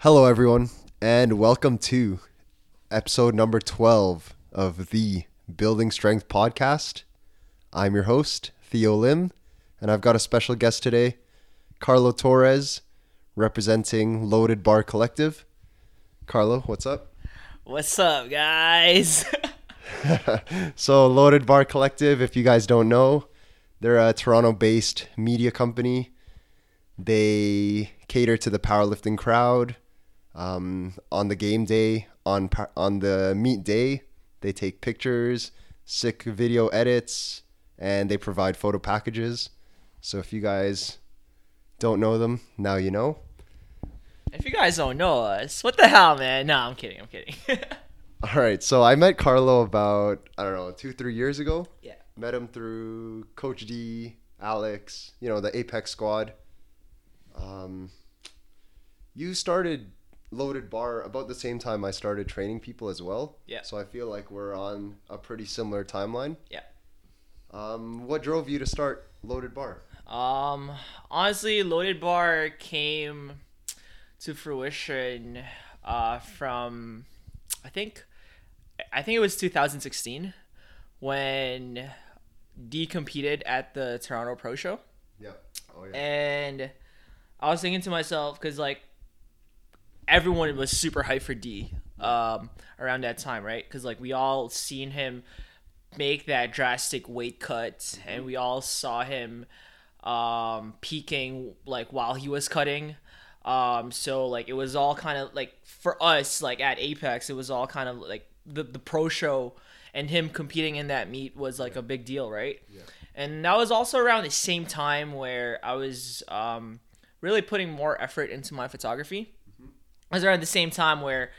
Hello, everyone, and welcome to episode number 12 of the Building Strength podcast. I'm your host, Theo Lim, and I've got a special guest today, Carlo Torres, representing Loaded Bar Collective. Carlo, what's up? What's up, guys? so, Loaded Bar Collective, if you guys don't know, they're a Toronto based media company. They cater to the powerlifting crowd. Um, on the game day, on on the meet day, they take pictures, sick video edits, and they provide photo packages. So if you guys don't know them, now you know. if you guys don't know us, what the hell, man? No, I'm kidding. I'm kidding. All right, so I met Carlo about I don't know two three years ago. yeah. Met him through Coach D, Alex, you know the Apex squad. Um, you started loaded bar about the same time I started training people as well. Yeah. So I feel like we're on a pretty similar timeline. Yeah. Um, what drove you to start loaded bar? Um, honestly, Loaded Bar came to fruition uh, from, I think, I think it was 2016 when D competed at the Toronto Pro Show. Yeah. Oh yeah. And I was thinking to myself, because like everyone was super hyped for D um, around that time, right? Because like we all seen him make that drastic weight cut, and we all saw him um, peaking like while he was cutting. Um, so like it was all kind of like for us like at Apex, it was all kind of like the the pro show and him competing in that meet was like a big deal, right? Yeah. And that was also around the same time where I was um, really putting more effort into my photography. Was around the same time where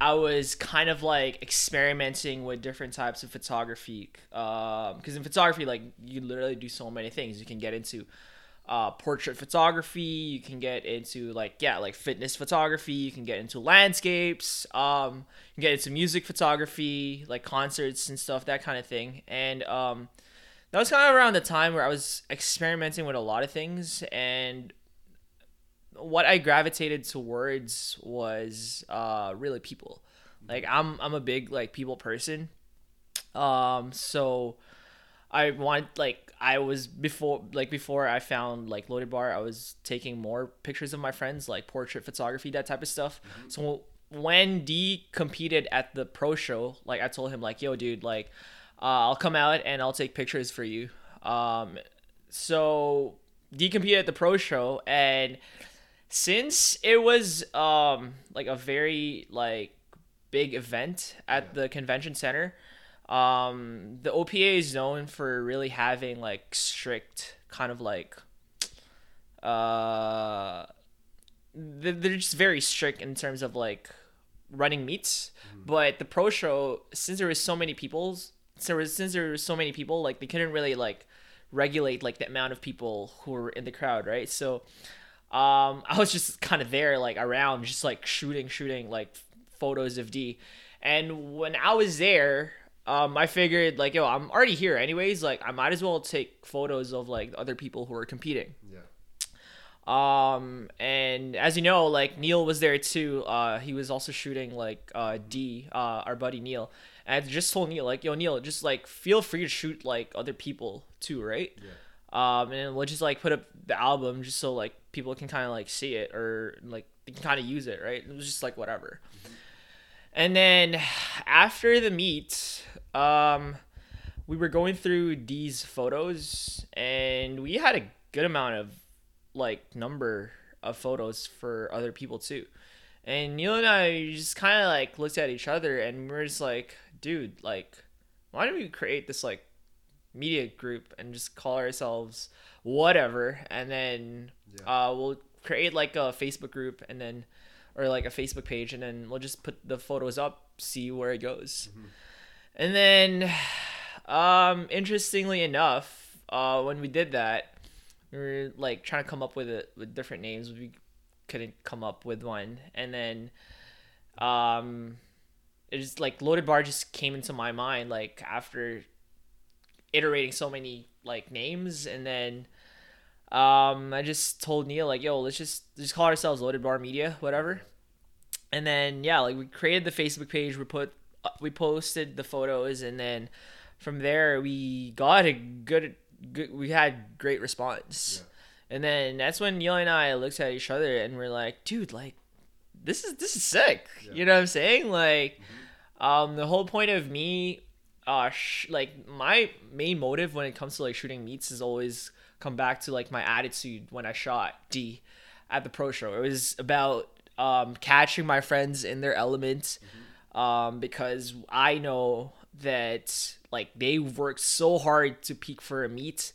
I was kind of like experimenting with different types of photography. Because in photography, like you literally do so many things. You can get into uh, portrait photography. You can get into like yeah, like fitness photography. You can get into landscapes. Um, you can get into music photography, like concerts and stuff, that kind of thing. And um, that was kind of around the time where I was experimenting with a lot of things and what I gravitated towards was uh, really people. Like I'm I'm a big like people person. Um so I want like I was before like before I found like loaded bar I was taking more pictures of my friends like portrait photography that type of stuff. So when D competed at the pro show, like I told him like yo dude like uh, I'll come out and I'll take pictures for you. Um so D competed at the pro show and since it was um like a very like big event at the convention center um the opa is known for really having like strict kind of like uh they're they're just very strict in terms of like running meets. But the pro show since there was so many people since there was since there was so many people like they couldn't really like regulate like the amount of people who were in the crowd right? So um i was just kind of there like around just like shooting shooting like photos of d. And when i was there um i figured like yo i'm already here anyways like i might as well take photos of like other people who are competing. Yeah. um and as you know like neil was there too. Uh he was also shooting like uh d uh our buddy neil. And I just told neil like yo neil just like feel free to shoot like other people too right? Yeah. um and we'll just like put up the album just so like people can kind of like see it or like they can kind of use it right? It was just like whatever. And then after the meet um we were going through these photos and we had a good amount of like number of photos for other people too. And neil and i just kind of like looked at each other and we are just like dude like why don't we create this like media group and just call ourselves whatever? And then Yeah. uh, we'll create like a facebook group and then or like a facebook page and then we'll just put the photos up see where it goes. And then um interestingly enough uh when we did that we were like trying to come up with it with different names. We couldn't come up with one. And then um it just like loaded bar just came into my mind like after iterating so many like names. And then um, I just told Neil like, yo, let's just just call ourselves Loaded Bar Media, whatever. And then yeah, like we created the Facebook page. We put uh, we posted the photos, and then from there we got a good good. We had great response. And then that's when Neil and I looked at each other and we're like, dude, like this is this is sick. You know what I'm saying? Like, um, the whole point of me, uh, sh- like my main motive when it comes to like shooting meets is always come back to like my attitude when I shot D at the pro show. It was about um catching my friends in their element, um, because I know that like they work so hard to peak for a meet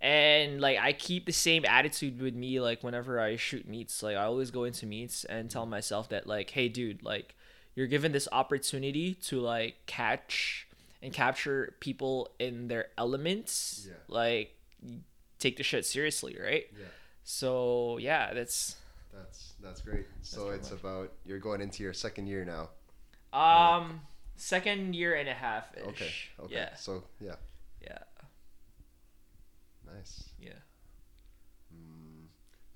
and like I keep the same attitude with me like whenever I shoot meets like I always go into meets and tell myself that like hey dude like you're given this opportunity to like catch and capture people in their elements Yeah. like take the shit seriously right Yeah. so yeah that's That's that's great. So pretty it's much. about you're going into your second year now. um second year and a half Okay. Okay. yeah So yeah, yeah nice. yeah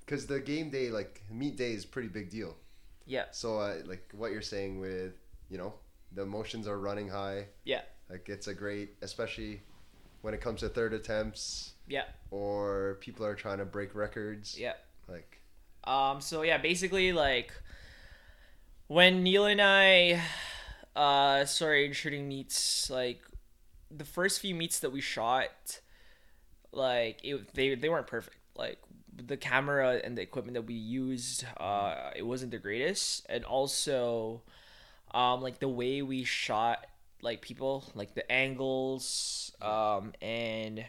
Because the game day, like meet day, is pretty big deal. yeah So uh, like what you're saying with you know the emotions are running high. yeah Like it's a great, especially when it comes to third attempts yeah or people are trying to break records. yeah Like Um, so yeah, basically like when Neil and I uh started shooting meets, like the first few meets that we shot, like it, they they weren't perfect. Like the camera and the equipment that we used, uh, it wasn't the greatest, and also, um, like the way we shot like people, like the angles, um, and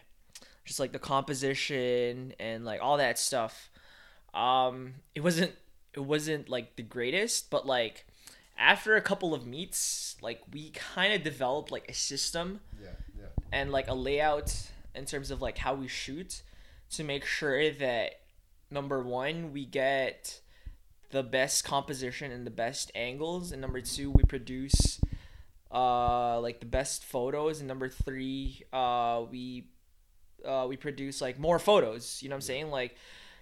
just like the composition and like all that stuff. Um it wasn't it wasn't like the greatest but like after a couple of meets like we kind of developed like a system yeah, yeah, and like a layout in terms of like how we shoot to make sure that number one we get the best composition and the best angles and number two we produce uh like the best photos and number three uh we uh we produce like more photos you know what i'm saying like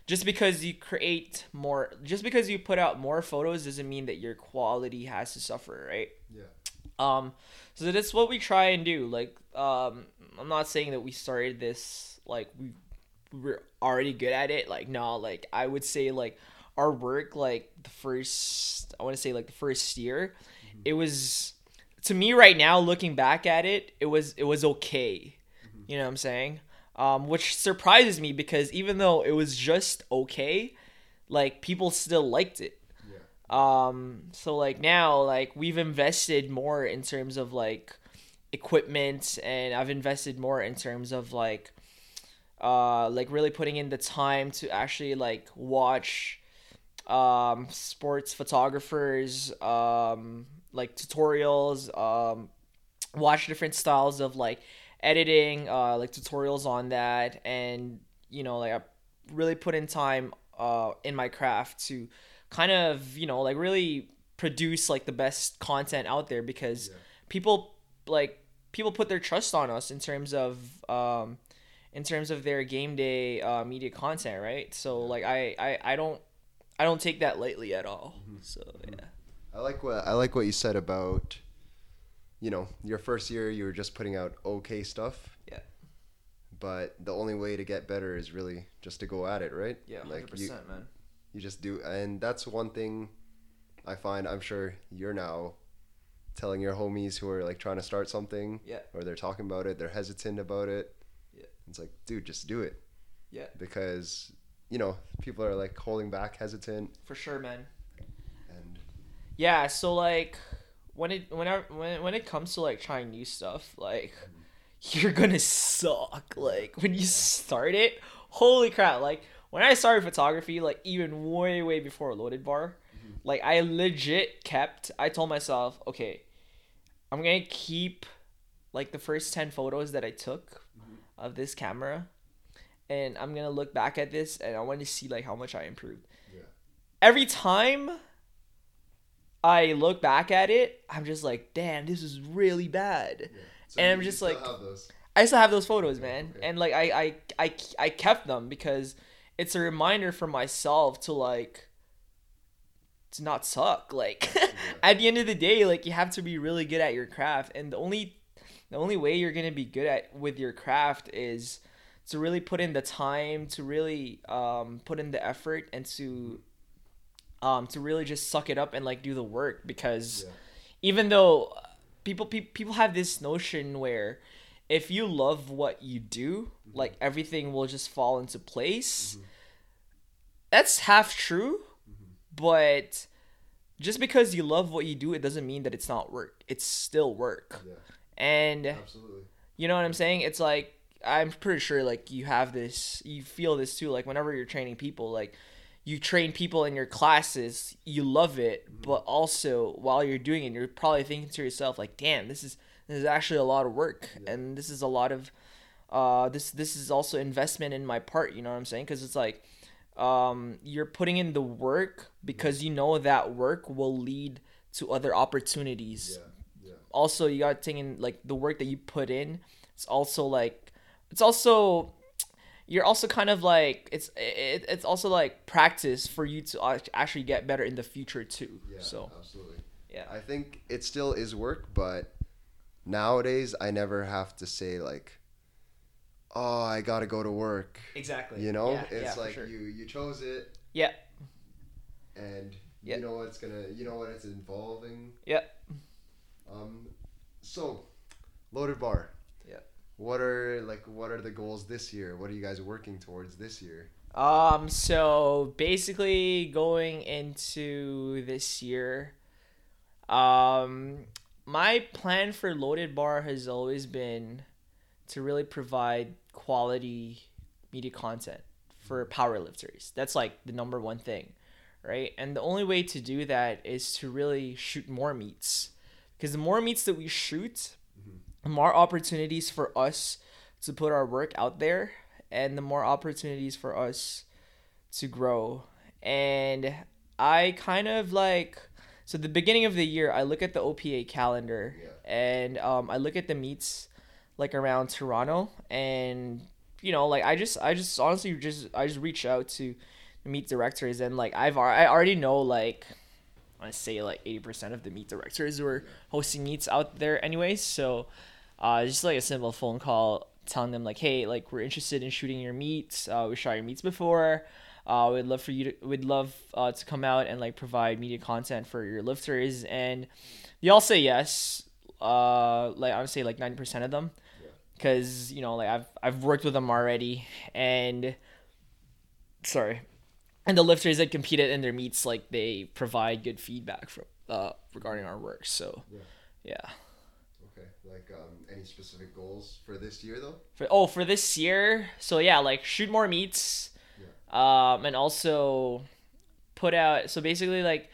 just because you create more just because you put out more photos doesn't mean that your quality has to suffer right yeah. um, so that's what we try and do. Like, um, I'm not saying that we started this like we we were already good at it. Like, no, like I would say like our work like the first I want to say like the first year, it was to me right now looking back at it, it was it was okay. You know what I'm saying? Um, which surprises me because even though it was just okay, like people still liked it Yeah. um so like now like we've invested more in terms of like equipment and i've invested more in terms of like uh like really putting in the time to actually like watch um sports photographers um like tutorials um watch different styles of like editing uh like tutorials on that and you know like i really put in time uh in my craft to kind of you know like really produce like the best content out there because Yeah. people like people put their trust on us in terms of um in terms of their game day uh, media content right? So like I, I i don't i don't take that lightly at all. So yeah. I like what I like what you said about, you know, your first year you were just putting out okay stuff. Yeah. But the only way to get better is really just to go at it, right? yeah 100% Like you, man you just do, and that's one thing I find. I'm sure you're now telling your homies who are like trying to start something, Yeah. or they're talking about it, they're hesitant about it. Yeah. It's like, dude, just do it. Yeah. Because you know people are like holding back, hesitant, for sure man and yeah so like when it whenever when, when it comes to like trying new stuff like you're gonna suck like when you start it holy crap like when i started photography like even way way before loaded bar mm-hmm. like i legit kept i told myself okay i'm gonna keep like the first 10 photos that i took mm-hmm. of this camera and i'm gonna look back at this and i want to see like how much i improved. Yeah. every time I look back at it, I'm just like, damn, this is really bad. So And I'm just like- I still have those photos, man, Okay. and like I, I I I kept them because it's a reminder for myself to like to not suck. Like at the end of the day, like you have to be really good at your craft, and the only the only way you're gonna be good at with your craft is to really put in the time, to really um, put in the effort, and to um, to really just suck it up and like do the work because Yeah. even though people pe- people have this notion where if you love what you do mm-hmm. like everything will just fall into place mm-hmm. that's half true mm-hmm. but just because you love what you do it doesn't mean that it's not work it's still work Yeah. and Absolutely. you know what I'm saying? It's like I'm pretty sure like you have this you feel this too like whenever you're training people like you train people in your classes, you love it, but also while you're doing it, you're probably thinking to yourself like, "Damn, this is this is actually a lot of work and this is a lot of uh this this is also investment in my part, you know what I'm saying? Cuz it's like um you're putting in the work because you know that work will lead to other opportunities Yeah. Yeah. also you got to take in like the work that you put in it's also like it's also you're also kind of like it's it, it's also like practice for you to actually get better in the future too Yeah. so absolutely. yeah I think it still is work, but nowadays I never have to say like, "Oh, I gotta go to work." exactly You know, yeah, it's yeah, like sure. you you chose it, yeah and Yeah. you know what's gonna, you know what it's involving. Yeah. Um, so, loaded bar. What are like what are the goals this year? What are you guys working towards this year? Um, so basically going into this year, um, my plan for Loaded Bar has always been to really provide quality media content for powerlifters. That's like the number one thing, right? And the only way to do that is to really shoot more meets. Because the more meets that we shoot, more opportunities for us to put our work out there and the more opportunities for us to grow. And I kind of like so the beginning of the year I look at the OPA calendar Yeah. and um, I look at the meets like around Toronto and you know like I just I just honestly just I just reach out to the meet directors and like I've I already know like I say like 80% of the meet directors who are hosting meets out there anyways so uh, just like a simple phone call telling them like hey like we're interested in shooting your meets uh, we shot your meets before. Uh, we'd love for you to we'd love uh, to come out and like provide media content for your lifters. And they all say yes uh like i would say like 90% of them. Because you know like i've i've worked with them already. And sorry. And the lifters that competed in their meets like they provide good feedback from uh regarding our work. So Yeah. yeah like um, any specific goals for this year though? for oh for this year? So yeah like shoot more meets. Um and also put out so basically like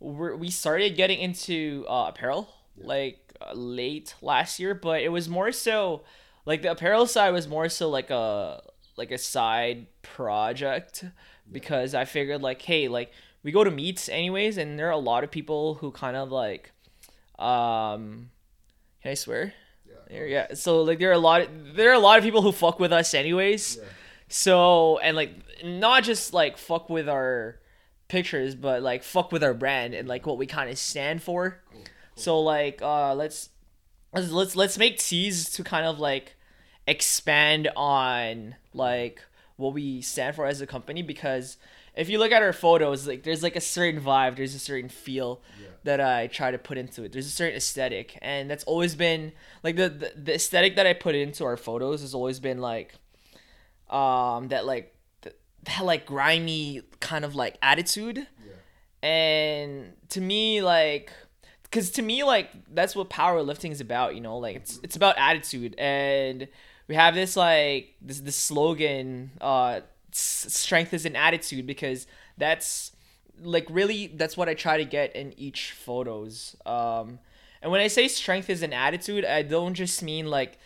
we're, we started getting into uh, apparel like uh, late last year but it was more so like the apparel side was more so like a like a side project because i figured like hey like we go to meets anyways and there are a lot of people who kind of like um can i swear Yeah. yeah. So like there are a lot there are a lot of people who fuck with us anyways. Yeah. So and like not just like fuck with our pictures, but like fuck with our brand and like what we kind of stand for. So like uh let's let's let's let's make tees to kind of like expand on like what we stand for as a company because if you look at our photos like there's like a certain vibe there's a certain feel Yeah. that i try to put into it there's a certain aesthetic and that's always been like the, the the aesthetic that i put into our photos has always been like um that like th- that like grimy kind of like attitude Yeah. and to me like because to me like that's what powerlifting is about you know like it's it's about attitude and we have this like this this slogan uh strength is an attitude because that's like really that's what i try to get in each photos um and when i say strength is an attitude i don't just mean like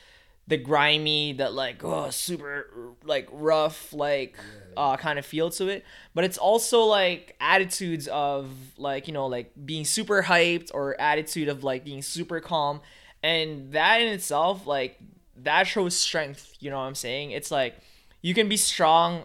the grimy that like oh super like rough like uh kind of feel to it but it's also like attitudes of like you know like being super hyped or attitude of like being super calm and that in itself like that shows strength. You know what I'm saying? It's like you can be strong.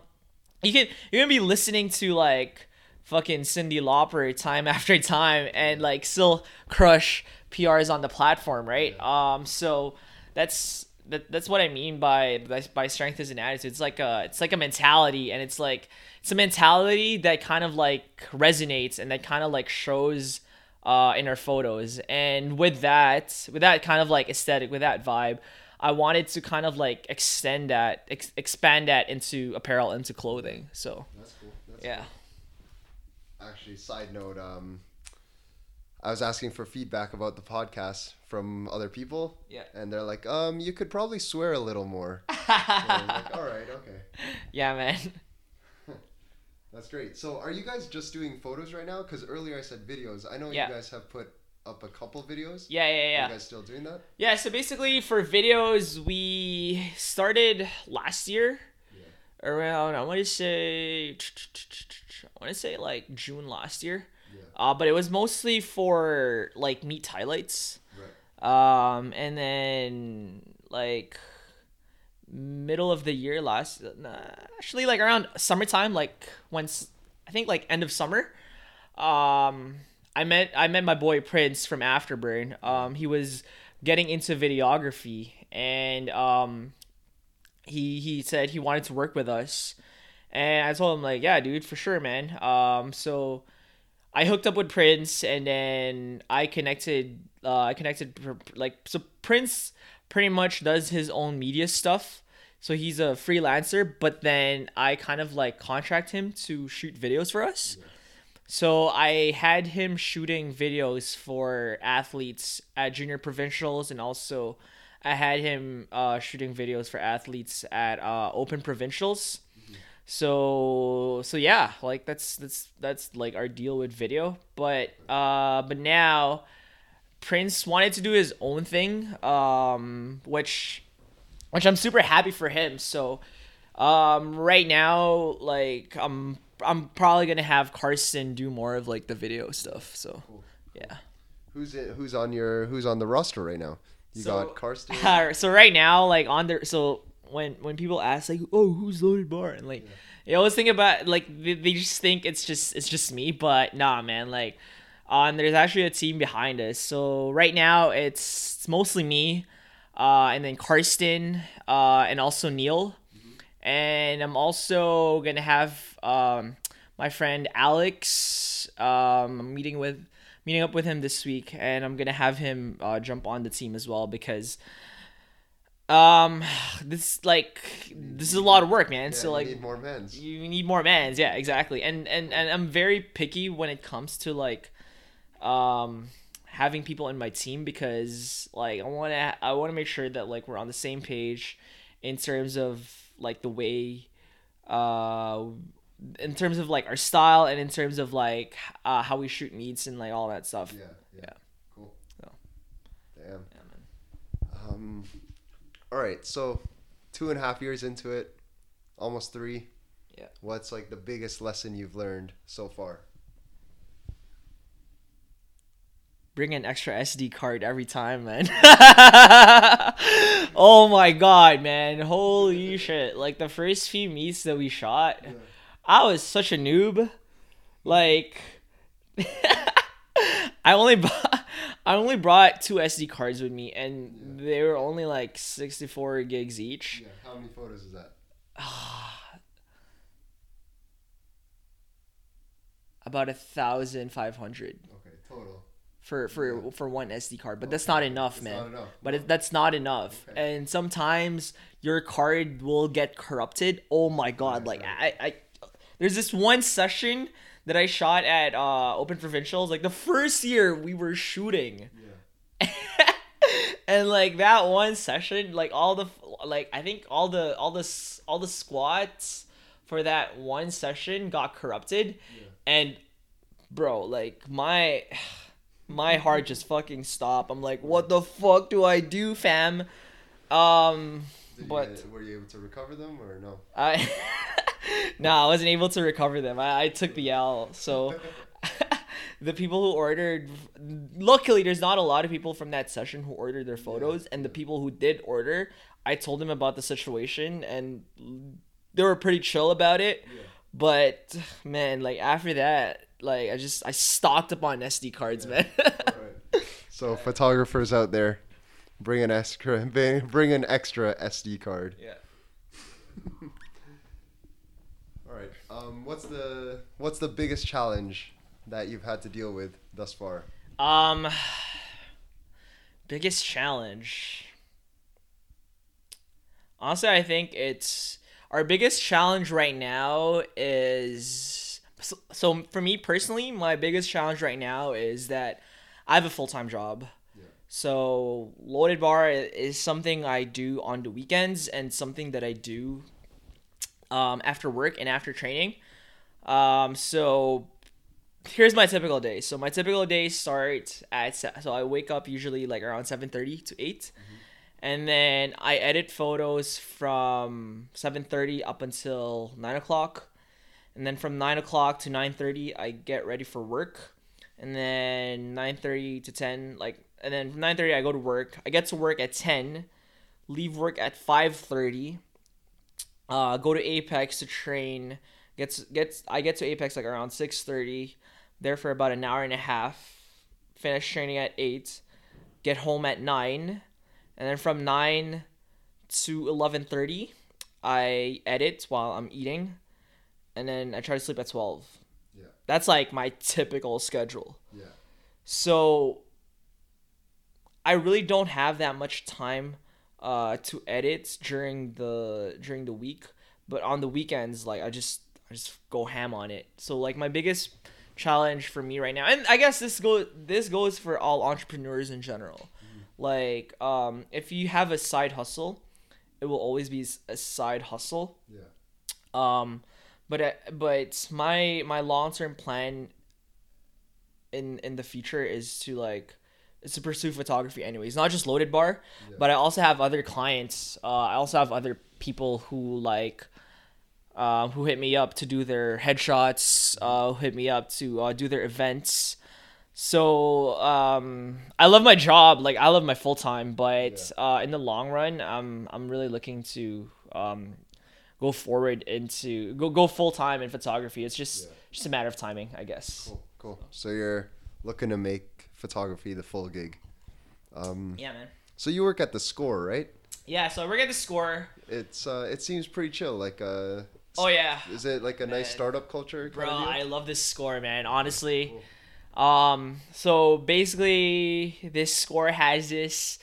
You can you can be listening to like fucking Cyndi Lauper time after time and like still crush PRs on the platform, right? Um, so that's that, that's what I mean by, by by strength is an attitude. It's like a it's like a mentality, and it's like it's a mentality that kind of like resonates and that kind of like shows uh, in our photos. And with that, with that kind of like aesthetic, with that vibe, I wanted to kind of like extend that, ex- expand that into apparel, into clothing. So That's cool. That's yeah. cool. Actually, side note, um, I was asking for feedback about the podcast from other people. Yeah. And they're like, um, you could probably swear a little more. So like, all right, okay. Yeah, man. That's great. So, are you guys just doing photos right now? Because earlier I said videos. I know Yeah. you guys have put up a couple videos. Yeah, yeah, Are yeah. you guys still doing that? Yeah, so basically for videos, we started last year around I want to say I want to say like June last year. Yeah. Uh, but it was mostly for like meet highlights. Right. Um, and then like middle of the year last, nah, actually like around summertime, like once I think like end of summer. Um, I met I met my boy Prince from Afterburn. Um, he was getting into videography, and um, he he said he wanted to work with us, and I told him like, yeah, dude, for sure, man. Um, so I hooked up with Prince, and then I connected. Uh, I connected like so. Prince pretty much does his own media stuff, so he's a freelancer. But then I kind of like contract him to shoot videos for us. So I had him shooting videos for athletes at junior provincials, and also I had him uh, shooting videos for athletes at uh, open provincials. So so yeah, like that's that's that's like our deal with video. But uh, but now Prince wanted to do his own thing, um, which which I'm super happy for him. So um, right now, like I'm I'm probably gonna have Carson do more of like the video stuff. So yeah. Who's it, Who's on your Who's on the roster right now? You So- got Karsten. so right now, like on there, so when when people ask like, oh, who's loaded bar, and like, you always think about like they, they just think it's just it's just me, but nah, man, like, um, there's actually a team behind us. So right now it's, it's mostly me, uh, and then Karsten, uh, and also Neil, and I'm also gonna have um my friend Alex. Um, I'm meeting with meeting up with him this week, and I'm gonna have him uh, jump on the team as well because um this like this is a lot of work, man. Yeah, so you like need more men's. you need more mans yeah exactly and and and i'm very picky when it comes to like um having people in my team because like i want to i want to make sure that like we're on the same page in terms of like the way uh in terms of like our style and in terms of like uh, how we shoot meets and like all that stuff Yeah, yeah. Yeah. Cool. So. Damn. Yeah, man. Um, all right, so two and a half years into it, almost three. Yeah. What's like the biggest lesson you've learned so far? Bring an extra SD card every time, man. oh my god, man. Holy shit. Like the first few meets that we shot, I was such a noob. Like I only bought I only brought two SD cards with me and they were only like 64 gigs each. Yeah. How many photos is that? About a thousand five hundred Okay, total. For for for one SD card, but that's not enough, It's man. not enough. but it, that's not enough Okay. and sometimes your card will get corrupted oh my god like I, I there's this one session that i shot at uh open provincials like the first year we were shooting Yeah. and like that one session like all the like i think all the all the all the squats for that one session got corrupted and bro like my my heart just fucking stopped i'm like what the fuck do i do fam? Um Did but you, were you able to recover them or no? i no i wasn't able to recover them. I, I took the l so the people who ordered luckily there's not a lot of people from that session who ordered their photos and the people who did order I told them about the situation and they were pretty chill about it. But man, like after that, like I just I stocked up on SD cards, man. So photographers out there, bring an extra, bring bring an extra SD card. yeah. All right. Um, what's the what's the biggest challenge that you've had to deal with thus far? Um, biggest challenge. Honestly, I think it's our biggest challenge right now is so, so for me personally, my biggest challenge right now is that I have a full time job. So loaded bar is something I do on the weekends and something that I do um, after work and after training. Um, so here's my typical day. So my typical day starts at so I wake up usually like around seven thirty to 8 and then I edit photos from seven thirty up until nine o'clock, and then from nine o'clock to nine thirty I get ready for work, and then nine thirty to ten like and then from nine thirty I go to work. I get to work at ten, leave work at five thirty. Uh, go to Apex to train. Gets gets I get to Apex like around six thirty. There for about an hour and a half. Finish training at eight. Get home at nine, and then from nine to eleven thirty, I edit while I'm eating, and then I try to sleep at twelve. Yeah. That's like my typical schedule. Yeah. So I really don't have that much time uh, to edit during the during the week, but on the weekends, like I just I just go ham on it. So like my biggest challenge for me right now, and I guess this go this goes for all entrepreneurs in general. Like um, if you have a side hustle, it will always be a side hustle. Yeah. Um, but uh, but my my long term plan in in the future is to like is to pursue photography anyways not just loaded bar but i also have other clients uh, i also have other people who like uh, who hit me up to do their headshots uh, who hit me up to uh, do their events. So um, i love my job like i love my full time but uh, in the long run i'm i'm really looking to um, go forward into go go full time in photography it's just Yeah. just a matter of timing i guess Cool. Cool. So you're looking to make photography the full gig. Um, yeah man so you work at the Score, right? yeah so we're at the score It's uh, it seems pretty chill. Like uh, oh yeah is it like a nice Man. startup culture? Bro, I love this score, man. Honestly. Um, so basically this score has this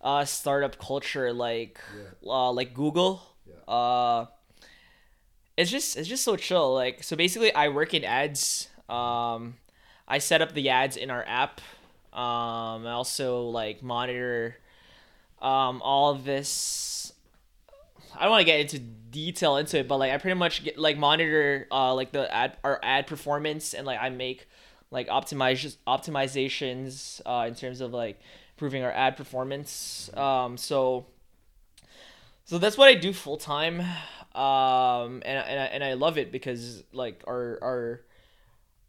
uh startup culture like uh like Google. Yeah. Uh it's just it's just so chill. Like so basically I work in ads. Um I set up the ads in our app. Um I also like monitor um all of this I don't want to get into detail into it, but like I pretty much get like monitor uh like the ad our ad performance and like I make like optimize optimizations uh in terms of like improving our ad performance. Um so so that's what I do full time. Um and and I, and I love it because like our our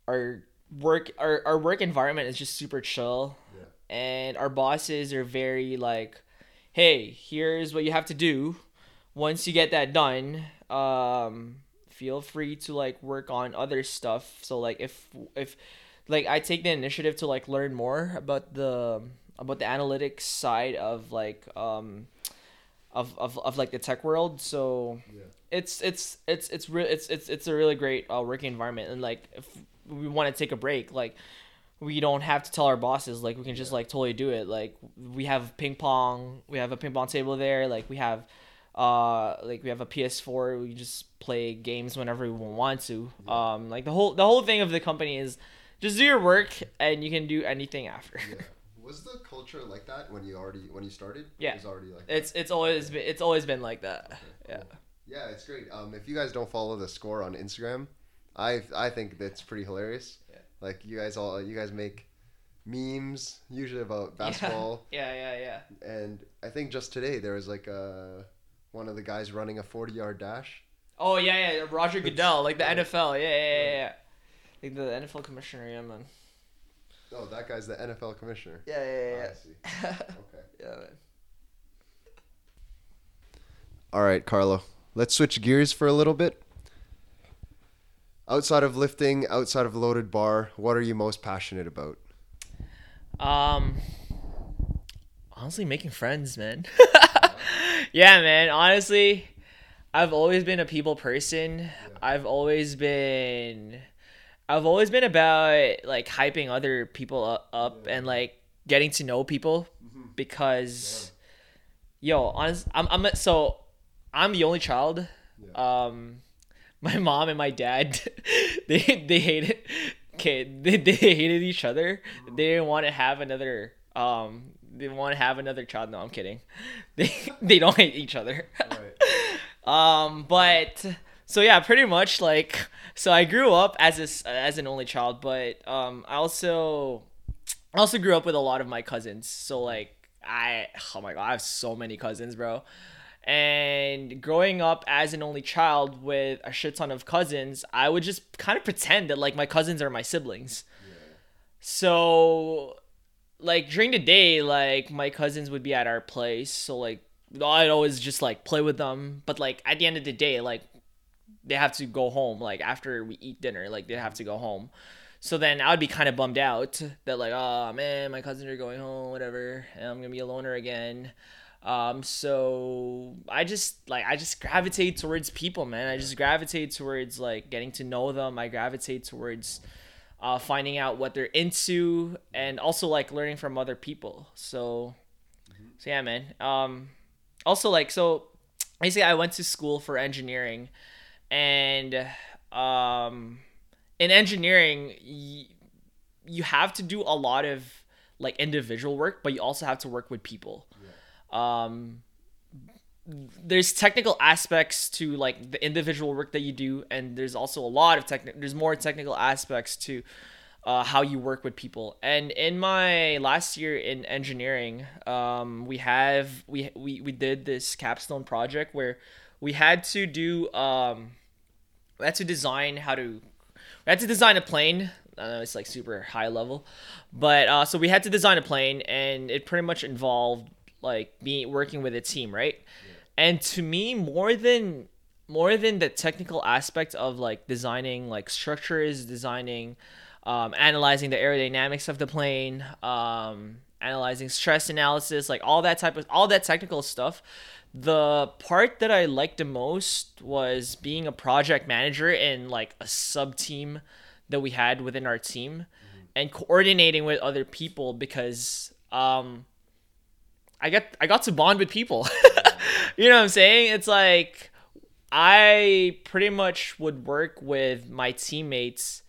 our work our, our work environment is just super chill Yeah. and our bosses are very like hey here's what you have to do once you get that done um feel free to like work on other stuff so like if if like i take the initiative to like learn more about the about the analytics side of like um of, of, of like the tech world so Yeah. It's it's it's it's real it's it's it's a really great uh, working environment and like if we want to take a break like we don't have to tell our bosses like we can just like totally do it like we have ping pong we have a ping pong table there like we have uh like we have a ps4 we just play games whenever we want to um like the whole the whole thing of the company is just do your work and you can do anything after Yeah. Was the culture like that when you already when you started? Yeah. It was already like that? it's it's always been it's always been like that yeah Cool. Yeah, it's great. Um, if you guys don't follow the score on Instagram, I I think that's pretty hilarious. Yeah. Like you guys all you guys make memes usually about basketball, yeah yeah yeah and I think just today there was like a one of the guys running a forty yard dash. oh yeah yeah roger goodell like the Yeah. nfl yeah yeah yeah, yeah. like the nfl commissioner yeah man Oh, that guy's the NFL commissioner. yeah yeah I see. Okay. yeah man All right, Carlo. Let's switch gears for a little bit. Outside of lifting, outside of loaded bar, what are you most passionate about? Um, honestly, making friends, man. yeah, man. Honestly, I've always been a people person. I've always been, I've always been about like hyping other people up, up and like getting to know people because, yo, honest, I'm I'm so I'm the only child. Um, my mom and my dad, they they hated, okay, they, they hated each other. They didn't want to have another. Um, they didn't want to have another child. No, I'm kidding. They they don't hate each other. Um, but so yeah, pretty much like so I grew up as this as an only child, but um, I also I also grew up with a lot of my cousins. So like I oh my god, I have so many cousins, bro. And growing up as an only child with a shit ton of cousins, I would just kind of pretend that like my cousins are my siblings. So like during the day, like my cousins would be at our place, so like I'd always just like play with them. But like at the end of the day, like they have to go home. Like after we eat dinner, like they have to go home. So then I would be kind of bummed out that like, oh man, my cousins are going home, whatever, and I'm gonna be a loner again. Um, so I just like I just gravitate towards people, man. I just gravitate towards like getting to know them. I gravitate towards uh, finding out what they're into and also like learning from other people. So, so yeah, man. Um, also like so, basically I went to school for engineering, and um, in engineering, y- you have to do a lot of like individual work, but you also have to work with people. Um, there's technical aspects to like the individual work that you do, and there's also a lot of technical. There's more technical aspects to uh, how you work with people. And in my last year in engineering, um, we have we, we we did this capstone project where we had to do um, we had to design how to we had to design a plane. I know it's like super high level, but uh, so we had to design a plane, and it pretty much involved like being working with a team, right? And to me, more than more than the technical aspect of like designing like structures, designing, um, analyzing the aerodynamics of the plane, um, analyzing stress analysis, like all that type of all that technical stuff. The part that I liked the most was being a project manager in like a sub team that we had within our team and coordinating with other people because um I got I got to bond with people. you know what I'm saying? It's like I pretty much would work with my teammates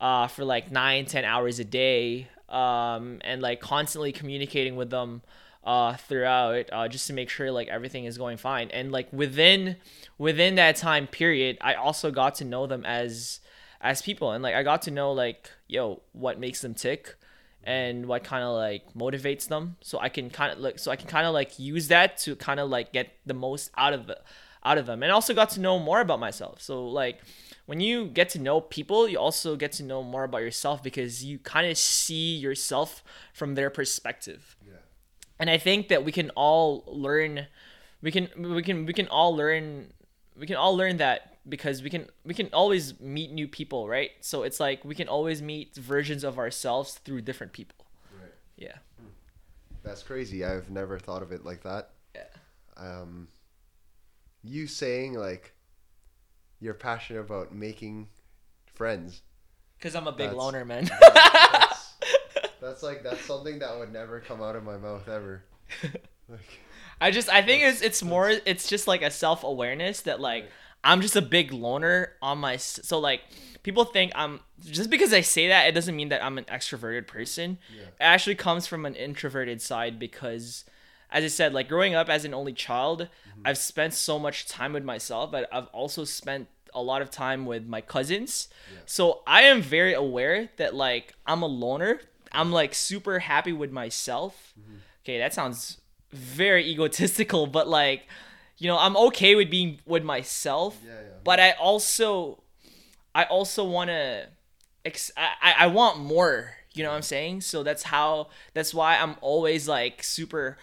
uh, for like nine, ten hours a day, um, and like constantly communicating with them uh, throughout, uh, just to make sure like everything is going fine. And like within within that time period, I also got to know them as as people, and like I got to know like yo what makes them tick and what kind of like motivates them. So i can kind of like so i can kind of like use that to kind of like get the most out of out of them. And also got to know more about myself. So like when you get to know people you also get to know more about yourself because you kind of see yourself from their perspective. Yeah. and i think that we can all learn we can we can we can all learn we can all learn that because we can we can always meet new people right so it's like we can always meet versions of ourselves through different people Right. yeah That's crazy. I've never thought of it like that. Yeah. Um, you saying like you're passionate about making friends. because i'm a big That's- loner man That's, that's like that's something that would never come out of my mouth ever. Like, i just i think it's it's more it's just like a self-awareness that like i'm just a big loner on my so like people think i'm just because i say that it doesn't mean that i'm an extroverted person. Yeah. it actually comes from an introverted side because as i said like growing up as an only child mm-hmm. i've spent so much time with myself but i've also spent a lot of time with my cousins. So i am very aware that like i'm a loner. I'm like super happy with myself. Mm-hmm. Okay that sounds very egotistical but like you know i'm okay with being with myself Yeah, yeah. but i also i also want to ex- I, I want more you know what i'm saying so that's how that's why i'm always like super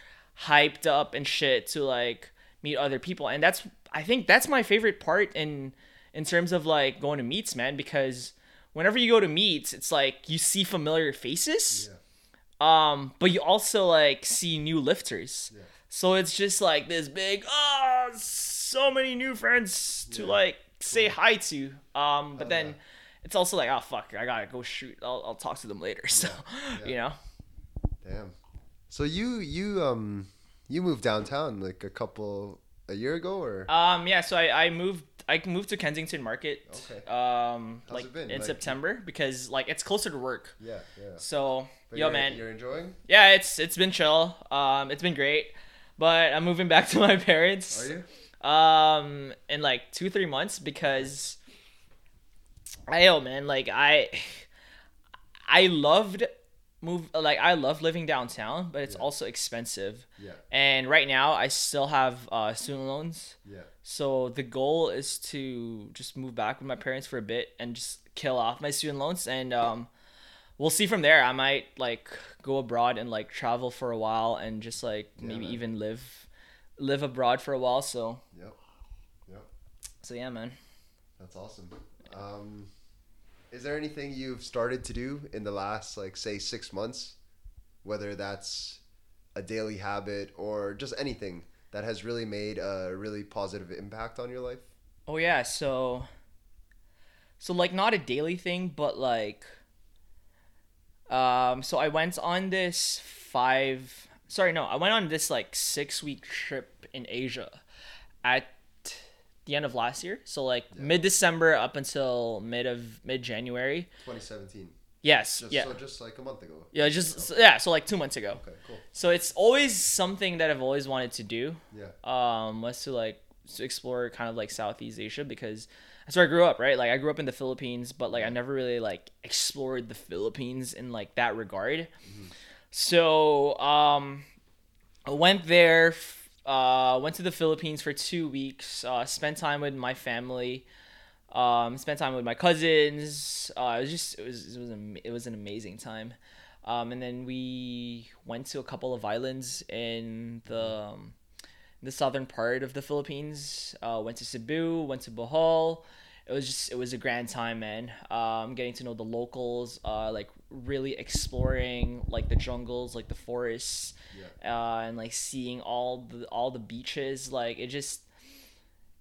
hyped up and shit to like meet other people, and that's I think that's my favorite part in in terms of like going to meets, man, because whenever you go to meets, it's like you see familiar faces. Um, but you also like see new lifters. Yeah. So it's just like this big, oh, so many new friends to Yeah. like say hi to. Um, but Oh, then yeah. it's also like, oh fuck, I gotta go shoot. I'll, I'll talk to them later. So, yeah. you know. Damn. So you you um you moved downtown like a couple a year ago or Um, yeah. So I, I moved. I moved to Kensington Market. Okay. Um, How's like it been? in Like- September because like it's closer to work. yeah yeah. So But yo man, you're enjoying? yeah, it's it's been chill. Um, it's been great. But I'm moving back to my parents. Are you? um in like two three months because I yo man like I I loved move like I love living downtown but it's Yeah. also expensive Yeah and right now I still have uh, student loans yeah so the goal is to just move back with my parents for a bit and just kill off my student loans and um we'll see from there I might like go abroad and like travel for a while and just like Yeah, maybe man. even live live abroad for a while so yep yep. so yeah, man. That's awesome. Um, is there anything you've started to do in the last, like, say, six months, whether that's a daily habit or just anything that has really made a really positive impact on your life? Oh yeah, so so like not a daily thing, but like um so I went on this 5 sorry, no, I went on this like 6 week trip in Asia at the end of last year. So like Yeah. mid-December up until mid of mid-January. 2017. Yes. Just, yeah. So just like a month ago. yeah, just so- yeah, so like 2 months ago. Okay, cool. So it's always something that I've always wanted to do. Yeah. um was to like to explore kind of like Southeast Asia because that's where I grew up, right? Like I grew up in the Philippines, but like I never really like explored the Philippines in like that regard. So um I went there uh went to the Philippines for 2 weeks, uh spent time with my family. Um spent time with my cousins. Uh it was just it was it was am- it was an amazing time. Um and then we went to a couple of islands in the um, the southern part of the Philippines. Uh, went to Cebu, went to Bohol. It was just it was a grand time, man. Um, getting to know the locals, uh, like really exploring like the jungles, like the forests, uh, and like seeing all the all the beaches. Like it just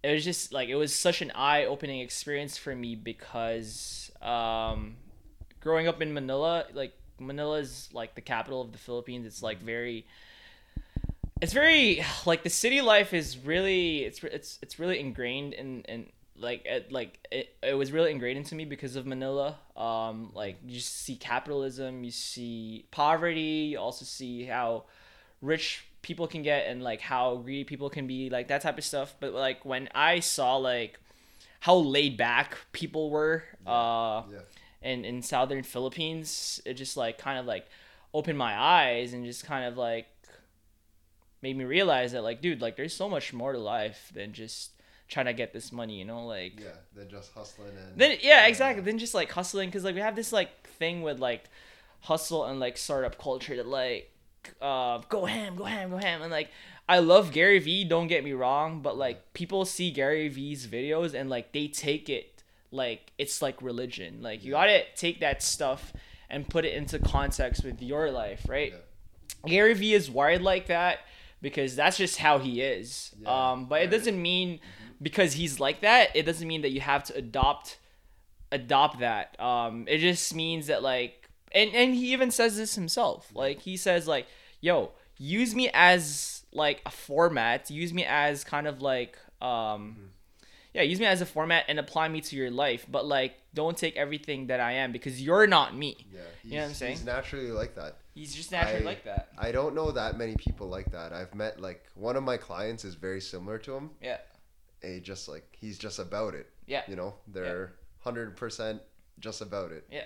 it was just like it was such an eye opening experience for me because um, growing up in Manila, like Manila is like the capital of the Philippines. It's like very it's very like the city life is really it's it's it's really ingrained in in like it like it, it was really ingrained into me because of Manila. Um like you see capitalism you see poverty you also see how rich people can get and like how greedy people can be like that type of stuff. But like when I saw like how laid back people were uh Yeah. in in southern Philippines, it just like kind of like opened my eyes and just kind of like made me realize that like dude, like there's so much more to life than just trying to get this money, you know, like Yeah. Then just hustling and. then yeah, exactly. Then just like hustling cuz like we have this like thing with like hustle and like startup culture that like uh go ham, go ham, go ham and like I love Gary Vee, don't get me wrong, but like people see Gary Vee's videos and like they take it like it's like religion. Like you got to take that stuff and put it into context with your life, right? Yeah. Gary Vee is wired like that because that's just how he is. Yeah, um, but it doesn't mean because he's like that, it doesn't mean that you have to adopt adopt that. Um, it just means that like, and and he even says this himself. Like he says like, "Yo, use me as like a format. Use me as kind of like um." Yeah, use me as a format and apply me to your life, but like, don't take everything that I am because you're not me. Yeah. He's, You know what I'm saying? He's naturally like that. He's just naturally I- like that. I don't know that many people like that. I've met like one of my clients is very similar to him. Yeah. He just like he's just about it. Yeah. You know, they're hundred percent just about it. Yeah.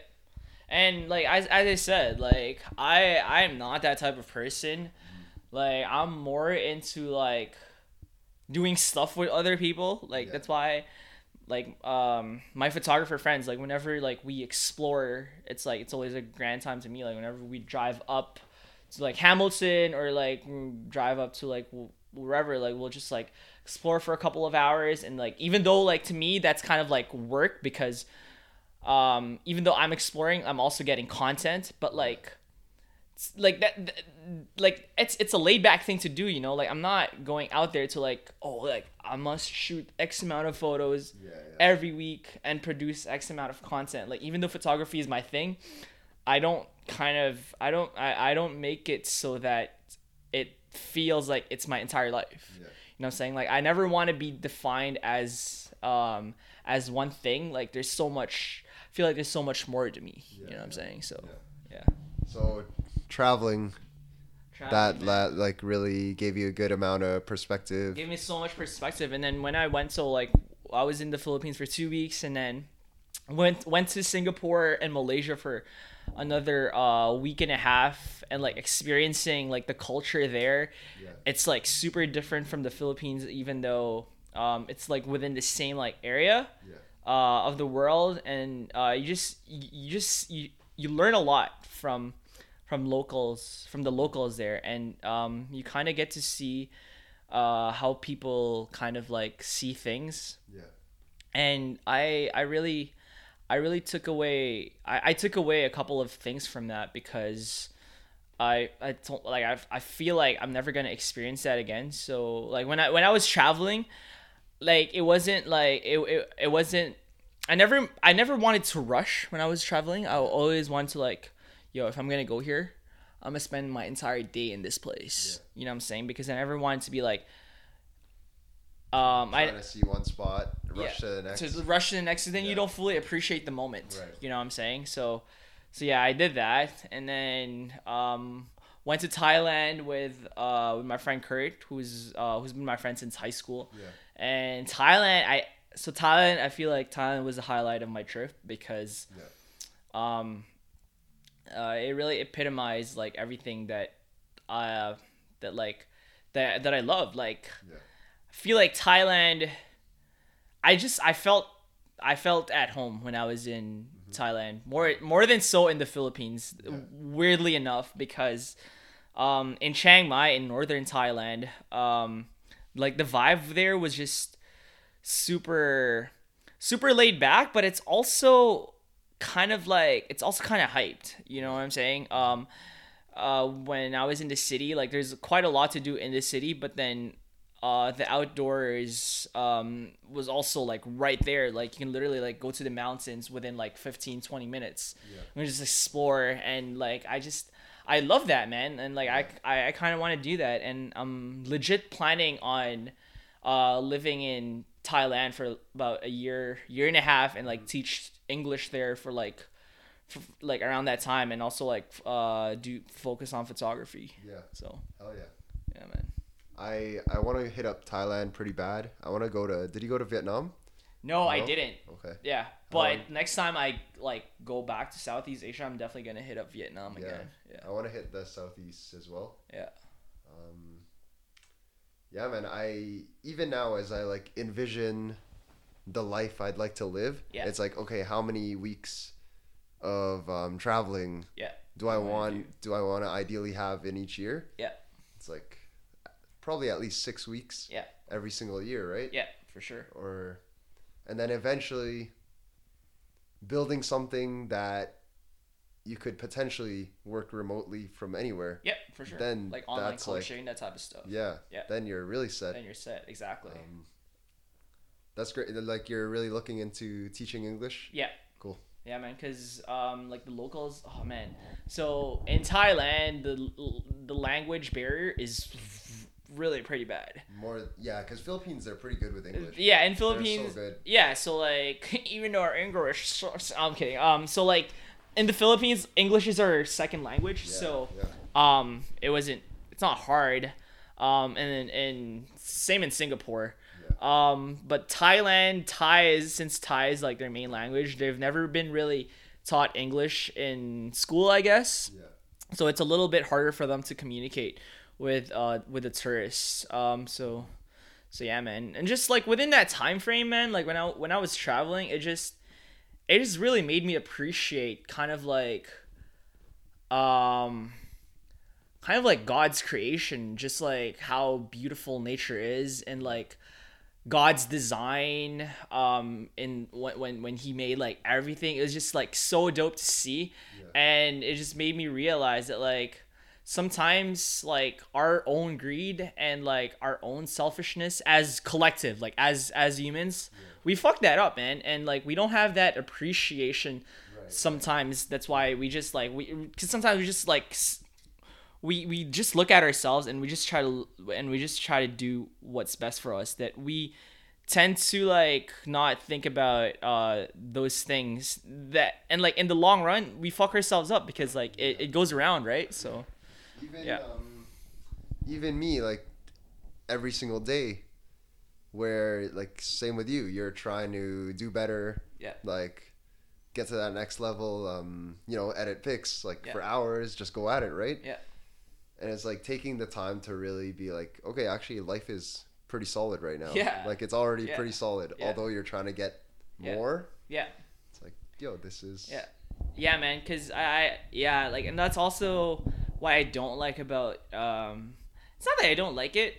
And like as, as i said like i i'm not that type of person like i'm more into like doing stuff with other people like Yeah. that's why like um my photographer friends like whenever like we explore it's like it's always a grand time to me like whenever we drive up to like hamilton or like drive up to like wherever like we'll just like explore for a couple of hours. And like even though like to me that's kind of like work because um even though i'm exploring i'm also getting content. But like it's like that th- like it's it's a laid back thing to do you know? Like i'm not going out there to like oh like i must shoot x amount of photos Yeah, yeah. every week and produce x amount of content. Like even though photography is my thing i don't kind of i don't i, I don't make it so that it feels like it's my entire life. Yeah. You know what i'm saying? Like i never want to be defined as um as one thing. Like there's so much I feel like there's so much more to me. You know what i'm yeah, saying? So yeah. yeah, So traveling that la- like really gave you a good amount of perspective. gave me so much perspective. And then when i went so like i was in the philippines for two weeks and then went went to singapore and malaysia for another uh week and a half and like experiencing like the culture there Yeah. it's like super different from the philippines even though um it's like within the same like area Yeah. uh, of the world, and uh, you just you you just you, you learn a lot from from locals from the locals there, and um, you kind of get to see uh, how people kind of like see things, Yeah. and I I really I really took away I, I took away a couple of things from that because I I don't like I, I feel like I'm never gonna experience that again. So like when I when I was traveling, like it wasn't like it, it, it wasn't I never I never wanted to rush when I was traveling. I always wanted to like, yo, if I'm gonna go here, I'm gonna spend my entire day in this place. You know what I'm saying? Because I never wanted to be like um I Trying to see one spot, rush to the next. to rush to the next, and then you don't fully appreciate the moment. Right. You know what I'm saying? So, so yeah, I did that, and then um, went to Thailand with uh with my friend Kurt, who's uh who's been my friend since high school. Yeah. And Thailand, I so Thailand, I feel like Thailand was the highlight of my trip because Yeah. um, uh, it really epitomized like everything that uh that like that that I love like Yeah. Feel like Thailand I just I felt I felt at home when I was in Thailand. More more than so in the Philippines Yeah. weirdly enough because um in Chiang Mai in northern Thailand um like the vibe there was just super super laid back but it's also kind of like it's also kind of hyped you know what i'm saying? Um uh when i was in the city like there's quite a lot to do in the city but then uh the outdoors um was also like right there. Like you can literally like go to the mountains within like 15 20 minutes. Yeah. and just explore. And like i just i love that man. And like i i, I kind of want to do that. And i'm legit planning on uh living in thailand for about a year year and a half and like teach english there for like for, like around that time. And also like uh do focus on photography. Yeah. so. Hell yeah. yeah man I I want to hit up Thailand pretty bad. I want to go to. Did you go to Vietnam? no i didn't Okay. yeah but Um, next time i like go back to southeast asia i'm definitely gonna hit up vietnam Yeah. again yeah I want to hit the southeast as well. yeah Um, yeah, man. I even now as I like envision the life I'd like to live. Yeah. It's like okay, how many weeks of um, traveling yeah do I want? Do I want to ideally have in each year? Yeah. It's like probably at least six weeks. Yeah. Every single year, right? yeah for sure Or, and then eventually building something that you could potentially work remotely from anywhere. yeah for sure Then like online that's, like- coaching that type of stuff Yeah. Yeah. Then you're really set. then you're set exactly Um, that's great. Like you're really looking into teaching English. Yeah. Cool. Yeah, man. Cause um, like the locals. Oh man. So in Thailand, the the language barrier is really pretty bad. More, yeah, because Philippines they're pretty good with English. Yeah, in Philippines. so good. Yeah, so like even though our English, I'm kidding. Um, so like in the Philippines, English is our second language. Yeah, so yeah. um, it wasn't. It's not hard. Um, and then and same in Singapore. Um, but Thailand, Thai is since Thai is like their main language. They've never been really taught English in school, I guess. Yeah. So it's a little bit harder for them to communicate with uh with the tourists. Um, so so yeah, man, and just like within that time frame, man, like when I when I was traveling, it just it just really made me appreciate kind of like um kind of like God's creation, just like how beautiful nature is and like God's design um in when when when he made like everything. It was just like so dope to see. And it just made me realize that like sometimes like our own greed and like our own selfishness as collective like as as humans we fuck that up man. And like we don't have that appreciation sometimes. That's why we just like we because sometimes we just like we we just look at ourselves and we just try to and we just try to do what's best for us that we tend to like not think about uh those things that and like in the long run we fuck ourselves up because like it, it goes around right? So Even Yeah. um, even me, like every single day, where like same with you, you're trying to do better. Yeah. Like get to that next level. Um, you know, edit pics like Yeah. for hours, just go at it, right? Yeah. And it's like taking the time to really be like, okay, actually, life is pretty solid right now. Yeah. Like it's already Yeah. pretty solid. Yeah. Although you're trying to get more, yeah it's like, yo, this is. Yeah. yeah man because I, I yeah like and that's also why i don't like about um it's not that i don't like it.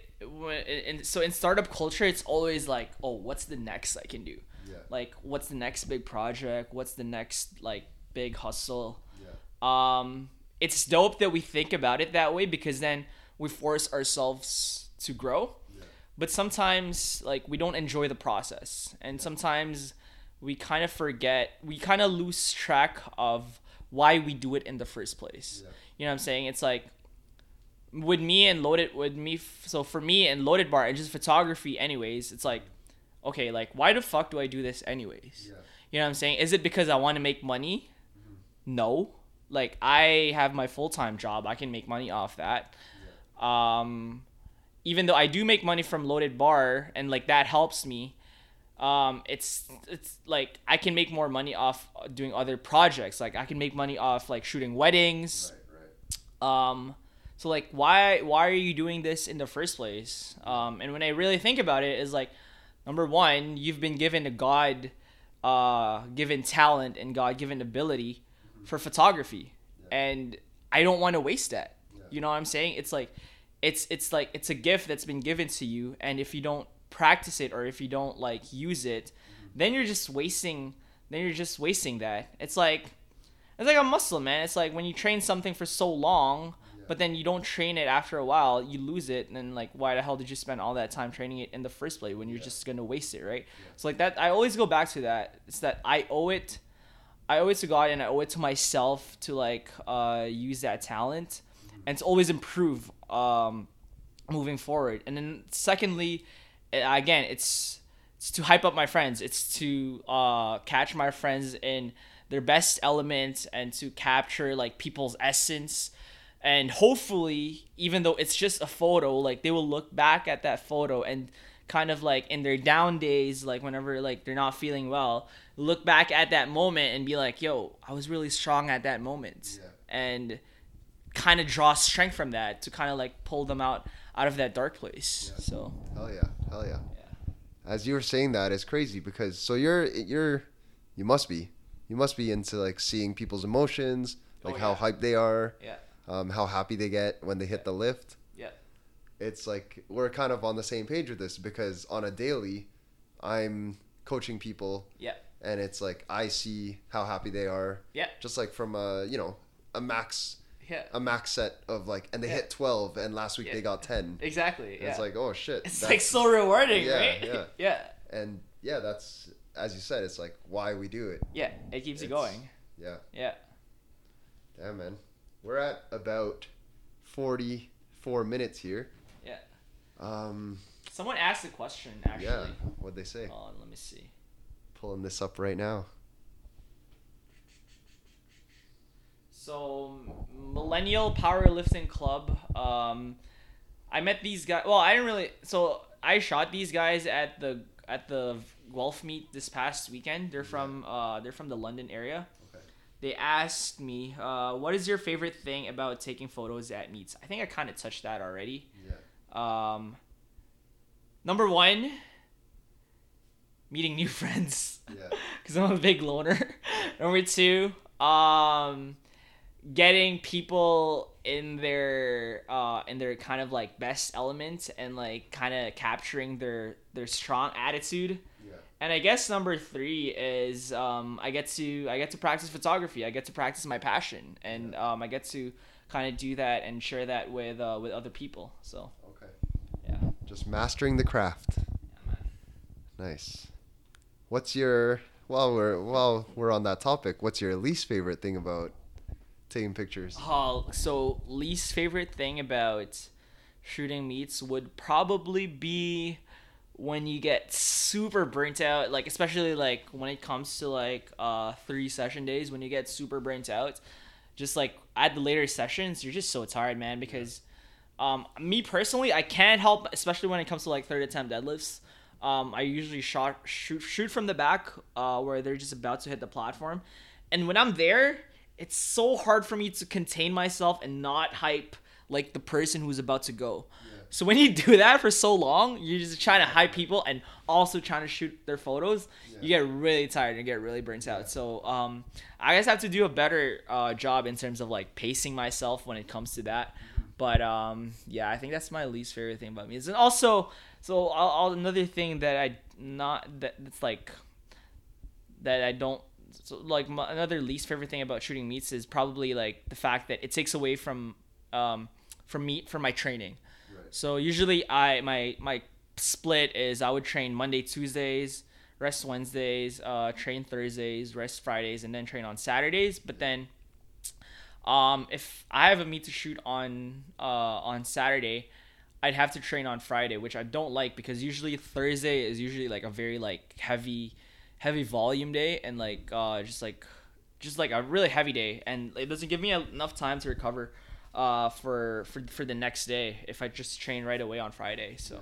And so in startup culture it's always like oh what's the next i can do? Yeah. like what's the next big project? What's the next like big hustle? Yeah. um it's dope that we think about it that way because then we force ourselves to grow. But sometimes like we don't enjoy the process. And sometimes we kind of forget we kind of lose track of why we do it in the first place. Yeah. You know what i'm saying? It's like with me and loaded with me so for me and loaded bar and just photography anyways it's like okay like why the fuck do i do this anyways? Yeah. you know what i'm saying? Is it because i want to make money? No. Like i have my full-time job. I can make money off that. Um even though i do make money from loaded bar and like that helps me um it's it's like i can make more money off doing other projects. Like i can make money off like shooting weddings. Right. Um so like why why are you doing this in the first place? Um and when i really think about it is like number one you've been given a god uh given talent and god given ability for photography. And i don't want to waste that. You know what i'm saying? It's like it's it's like it's a gift that's been given to you. And if you don't practice it or if you don't like use it then you're just wasting then you're just wasting that. It's like it's like a muscle, man. It's like when you train something for so long, but then you don't train it after a while, you lose it, and then like, why the hell did you spend all that time training it in the first place when you're just gonna waste it, right? So like that, I always go back to that. It's that I owe it, I owe it to God, and I owe it to myself to like uh, use that talent, and to always improve um, moving forward. And then secondly, again, it's it's to hype up my friends. It's to uh, catch my friends in their best element and to capture like people's essence. And hopefully, even though it's just a photo, like they will look back at that photo and kind of like in their down days, like whenever like they're not feeling well, look back at that moment and be like, "Yo, I was really strong at that moment," Yeah. and kind of draw strength from that to kind of like pull them out out of that dark place. Yeah. So Hell yeah, hell yeah. As you were saying that, it's crazy because so you're you're you must be you must be into like seeing people's emotions, like Oh, how hyped they are, yeah, um, how happy they get when they hit the lift. yeah, It's like we're kind of on the same page with this because on a daily, I'm coaching people yeah, and it's like I see how happy they are, yeah, just like from a you know a max yeah. a max set of like and they Yeah. hit 12 and last week Yeah. they got 10 Exactly. Yeah. it's like oh shit it's like so rewarding, Yeah, right? yeah. yeah. and yeah that's as you said it's like why we do it Yeah. It keeps you going. yeah Yeah. damn man we're at about 44 minutes here Yeah. um Someone asked a question actually. yeah what'd they say Hold on, let me see. pulling this up right now So, Millennial Powerlifting Club. Um, I met these guys. Well, I didn't really. So I shot these guys at the at the Guelph meet this past weekend. They're from uh, they're from the London area. Okay. They asked me, uh, "What is your favorite thing about taking photos at meets?" I think I kind of touched that already. yeah Um, number one, meeting new friends yeah because I'm a big loner. Number two, um, getting people in their uh in their kind of like best element and like kind of capturing their their strong attitude. And i guess number three is um i get to i get to practice photography i get to practice my passion and um i get to kind of do that and share that with uh with other people so Okay. yeah Just mastering the craft. Nice. What's your while we're while we're on that topic, what's your least favorite thing about taking pictures? Uh, so least favorite thing about shooting meets would probably be when you get super burnt out, like especially like when it comes to like uh three session days, when you get super burnt out, just like at the later sessions, you're just so tired, man. Because um, me personally, I can't help, especially when it comes to like third attempt deadlifts. Um, I usually shot shoot shoot from the back, uh, where they're just about to hit the platform, and when I'm there, it's so hard for me to contain myself and not hype like the person who's about to go. So when you do that for so long, you're just trying to hype people and also trying to shoot their photos. You get really tired and get really burnt out. So um, I guess I have to do a better uh, job in terms of like pacing myself when it comes to that. But um, yeah, I think that's my least favorite thing about me. And also, so I'll, I'll, another thing that I not that it's like that I don't so like my, another least favorite thing about shooting meets is probably like the fact that it takes away from um from me from my training. So usually I my my split is I would train Monday, Tuesdays, rest Wednesdays, uh, train Thursdays, rest Fridays, and then train on Saturdays. But then, um, if I have a meet to shoot on uh on Saturday, I'd have to train on Friday, which I don't like because usually Thursday is usually like a very like heavy, heavy volume day and like uh just like just like a really heavy day and it doesn't give me enough time to recover uh for for for the next day if I just train right away on Friday. So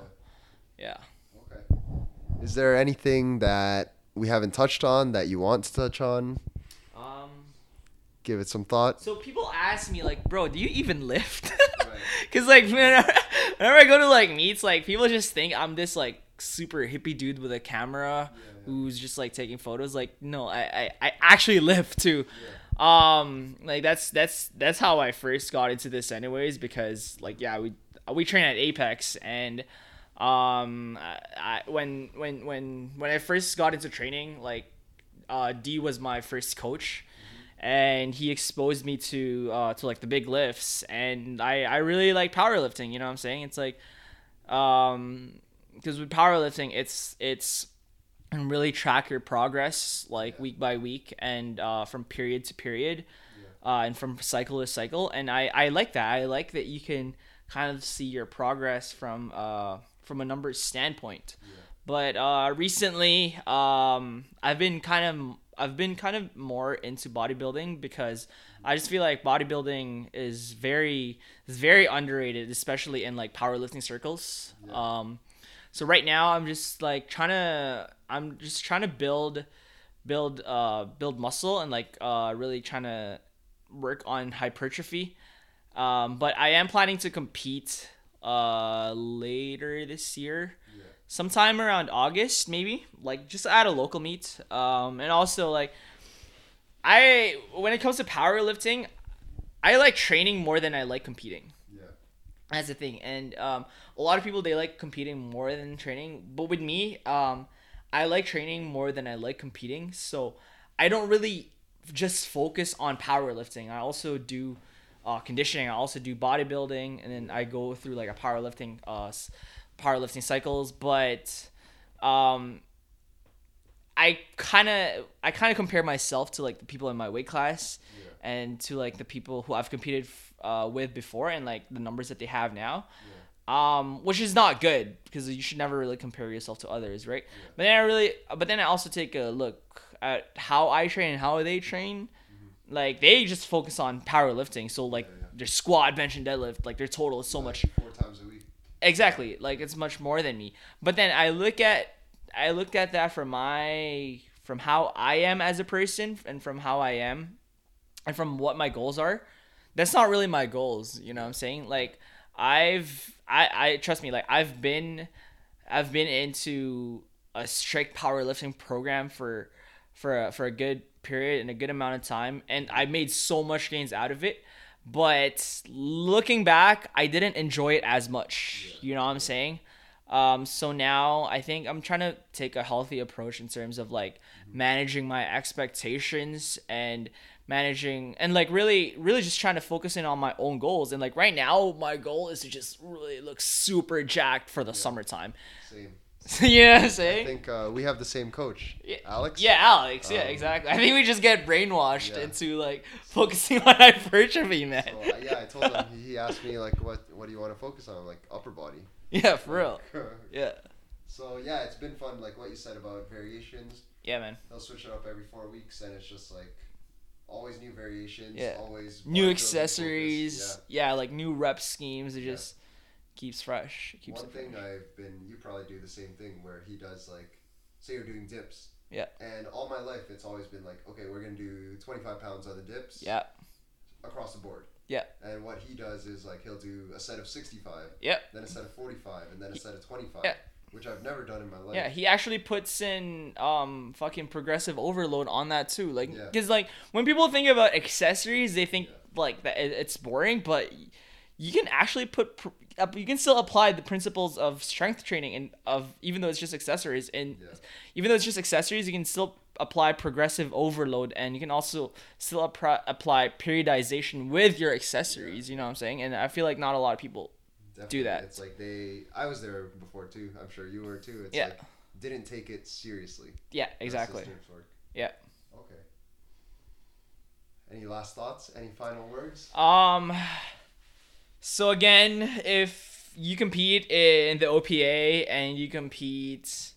yeah. Okay. Is there anything that we haven't touched on that you want to touch on? Um Give it some thought. so people ask me like, "Bro, do you even lift?" Right. Cuz like whenever, whenever I go to like meets like people just think I'm this like super hippie dude with a camera who's just like taking photos like no, I I, I actually lift too. Um like that's that's that's how I first got into this anyways because like yeah, we we train at Apex and um I, when when when when I first got into training like uh D was my first coach and he exposed me to uh to like the big lifts and I I really like powerlifting, you know what I'm saying? It's like um because with powerlifting it's it's and really track your progress like week by week and uh, from period to period uh, and from cycle to cycle. And I, I like that. I like that you can kind of see your progress from uh, from a numbers standpoint. But uh, recently um, i've been kind of i've been kind of more into bodybuilding because i just feel like bodybuilding is very is very underrated especially in like powerlifting circles. Um, so right now I'm just like trying to I'm just trying to build build uh build muscle and like uh really trying to work on hypertrophy. Um but I am planning to compete uh later this year. Sometime around August maybe, like just at a local meet. Um and also like I when it comes to powerlifting, I like training more than I like competing. Yeah. That's the thing, and um, a lot of people they like competing more than training. But with me, um, I like training more than I like competing. So I don't really just focus on powerlifting. I also do uh, conditioning. I also do bodybuilding, and then I go through like a powerlifting uh, powerlifting cycles. But um, I kind of I kind of compare myself to like the people in my weight class and to like the people who I've competed f- uh, with before and like the numbers that they have now. Um, which is not good because you should never really compare yourself to others, right? But then I really, but then I also take a look at how I train and how they train. Like they just focus on powerlifting, so like their squat, bench, and deadlift, like their total is so much Four times a week. exactly like it's much more than me but then i look at i look at that from my from how i am as a person and from how i am and from what my goals are that's not really my goals you know what i'm saying like i've i i trust me like i've been i've been into a strict powerlifting program for for a, for a good period and a good amount of time, and I made so much gains out of it. But looking back, I didn't enjoy it as much. You know what I'm saying? Um, so now I think I'm trying to take a healthy approach in terms of like managing my expectations and managing and like really really just trying to focus in on my own goals and like right now my goal is to just really look super jacked for the summertime Same. what i'm I think uh, we have the same coach, Alex. yeah alex yeah Um, exactly i think we just get brainwashed yeah. into like focusing on hypertrophy man So, uh, yeah, I told him. He, asked me like, "What What do you want to focus on?" I'm like, "Upper body." yeah for real yeah so yeah, it's been fun. Like what you said about variations. yeah man They'll switch it up every four weeks, and it's just like always new variations. Yeah. Always new accessories focus. yeah. like new rep schemes it Yeah. just keeps fresh it Yeah. keeps One it thing fresh. I've been, you probably do the same thing where he does like, say you're doing dips. Yeah. And all my life, it's always been like, okay, we're gonna do 25 pounds on the dips. yeah Across the board. Yeah. And what he does is like he'll do a set of 65. Yeah. Then a set of 45, and then a set of 25. Yeah. Which I've never done in my life. Yeah, he actually puts in um fucking progressive overload on that too. Like, Yeah. cause like when people think about accessories, they think like that it- it's boring, but you can actually put pr- up- you can still apply the principles of strength training and of even though it's just accessories and Yeah. even though it's just accessories, you can still apply progressive overload and you can also still appri- apply periodization with your accessories. You know what I'm saying? And I feel like not a lot of people. Definitely. that. It's like they. I was there before too. I'm sure you were too. It's Yeah. like didn't take it seriously. Yeah, exactly. Yeah. Okay. Any last thoughts? Any final words? Um. So again, if you compete in the OPA and you compete,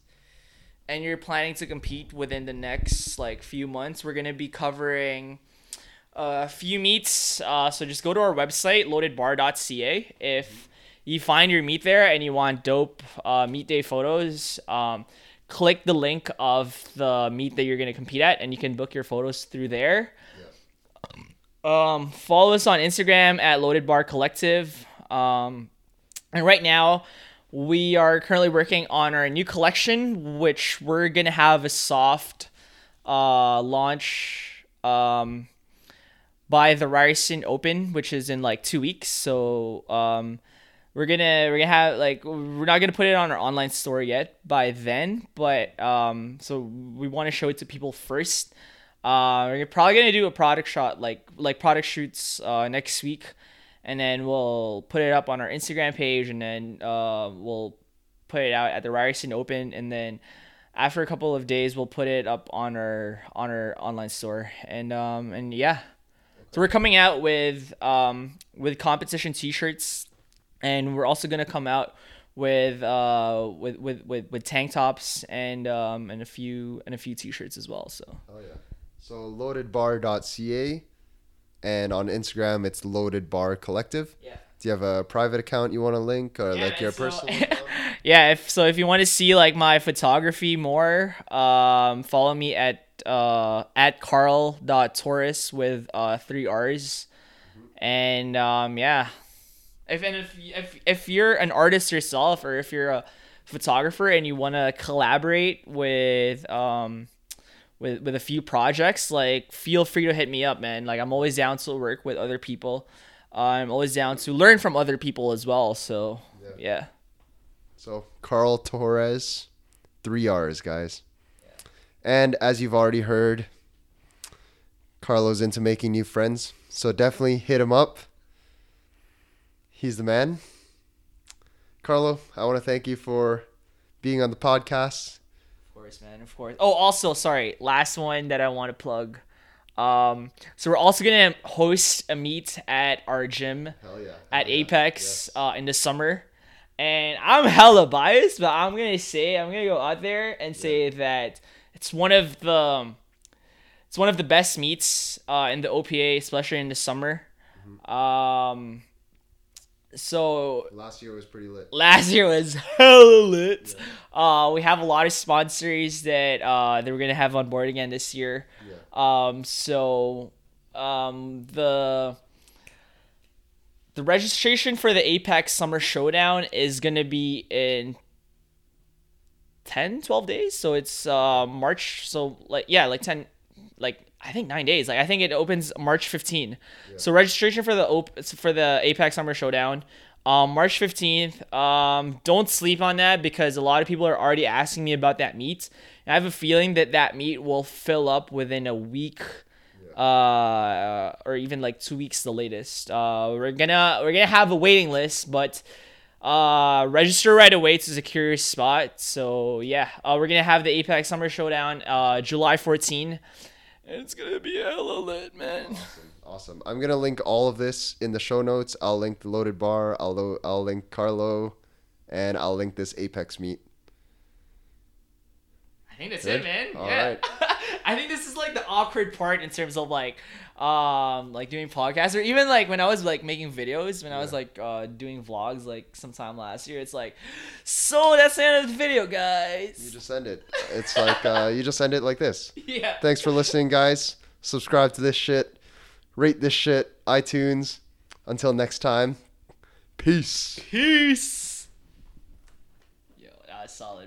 and you're planning to compete within the next like few months, we're gonna be covering a few meets. Uh, so just go to our website loadedbar.ca if you find your meet there and you want dope uh, meet day photos. Um, click the link of the meet that you're gonna compete at, and you can book your photos through there. Um, follow us on Instagram at Loaded Bar Collective. Um, and right now, we are currently working on our new collection, which we're gonna have a soft uh, launch um, by the Ryerson Open, which is in like two weeks. So um, we're gonna we're gonna have like we're not gonna put it on our online store yet by then, but um, so we want to show it to people first. Uh, we're probably gonna do a product shot like like product shoots uh, next week, and then we'll put it up on our Instagram page, and then uh, we'll put it out at the Ryerson Open, and then after a couple of days, we'll put it up on our on our online store, and um and yeah, so we're coming out with um with competition T-shirts, and we're also gonna come out with uh with with with, with tank tops and um and a few and a few T-shirts as well. So. Oh yeah. So loadedbar.ca, and on Instagram it's Loaded Bar Collective. Yeah. Do you have a private account you want to link, or Yeah, like your so- personal? yeah if so if you want to see like my photography more um follow me at uh at carl.torres with uh three r's and um yeah if and if if if you're an artist yourself or if you're a photographer and you want to collaborate with um with with a few projects like feel free to hit me up man like i'm always down to work with other people uh, i'm always down to learn from other people as well so Yeah. yeah So Carl Torres, three R's, guys. And as you've already heard, Carlo's into making new friends. So definitely hit him up. He's the man. Carlo, I want to thank you for being on the podcast. Of course, man. Of course. Oh, also, sorry. Last one that I want to plug. Um, so we're also gonna host a meet at our gym Hell yeah. at Apex uh, in the summer, and I'm hella biased, but I'm gonna say I'm gonna go out there and say that it's one of the it's one of the best meets uh, in the OPA, especially in the summer. Um, so Last year was pretty lit. last year was hella lit. Yeah. Uh, we have a lot of sponsors that uh, that we're gonna have on board again this year. Yeah. Um, so um, the the registration for the Apex Summer Showdown is gonna be in 10, 12 days. So it's uh, March. So like yeah, like ten, like I think nine days. Like I think it opens March 15. So registration for the op- for the Apex Summer Showdown, um, March 15th. Um, don't sleep on that because a lot of people are already asking me about that meet. And I have a feeling that that meet will fill up within a week. Uh, or even like two weeks the latest. Uh, we're gonna we're gonna have a waiting list, but uh, register right away to secure your spot. So yeah, uh, we're gonna have the Apex Summer Showdown, uh, July 14. And it's gonna be hella lit, man. Awesome. I'm gonna link all of this in the show notes. I'll link the loaded bar. I'll lo- I'll link Carlo, and I'll link this Apex meet. I think that's Good? it, man. All yeah. right. I think this is like the awkward part in terms of like um like doing podcasts or even like when I was like making videos when I was like uh doing vlogs like sometime last year it's like so that's the end of the video guys. You just end it. It's like uh, you just end it like this. yeah Thanks for listening, guys. Subscribe to this shit. Rate this shit. iTunes. Until next time. Peace. peace yo that was solid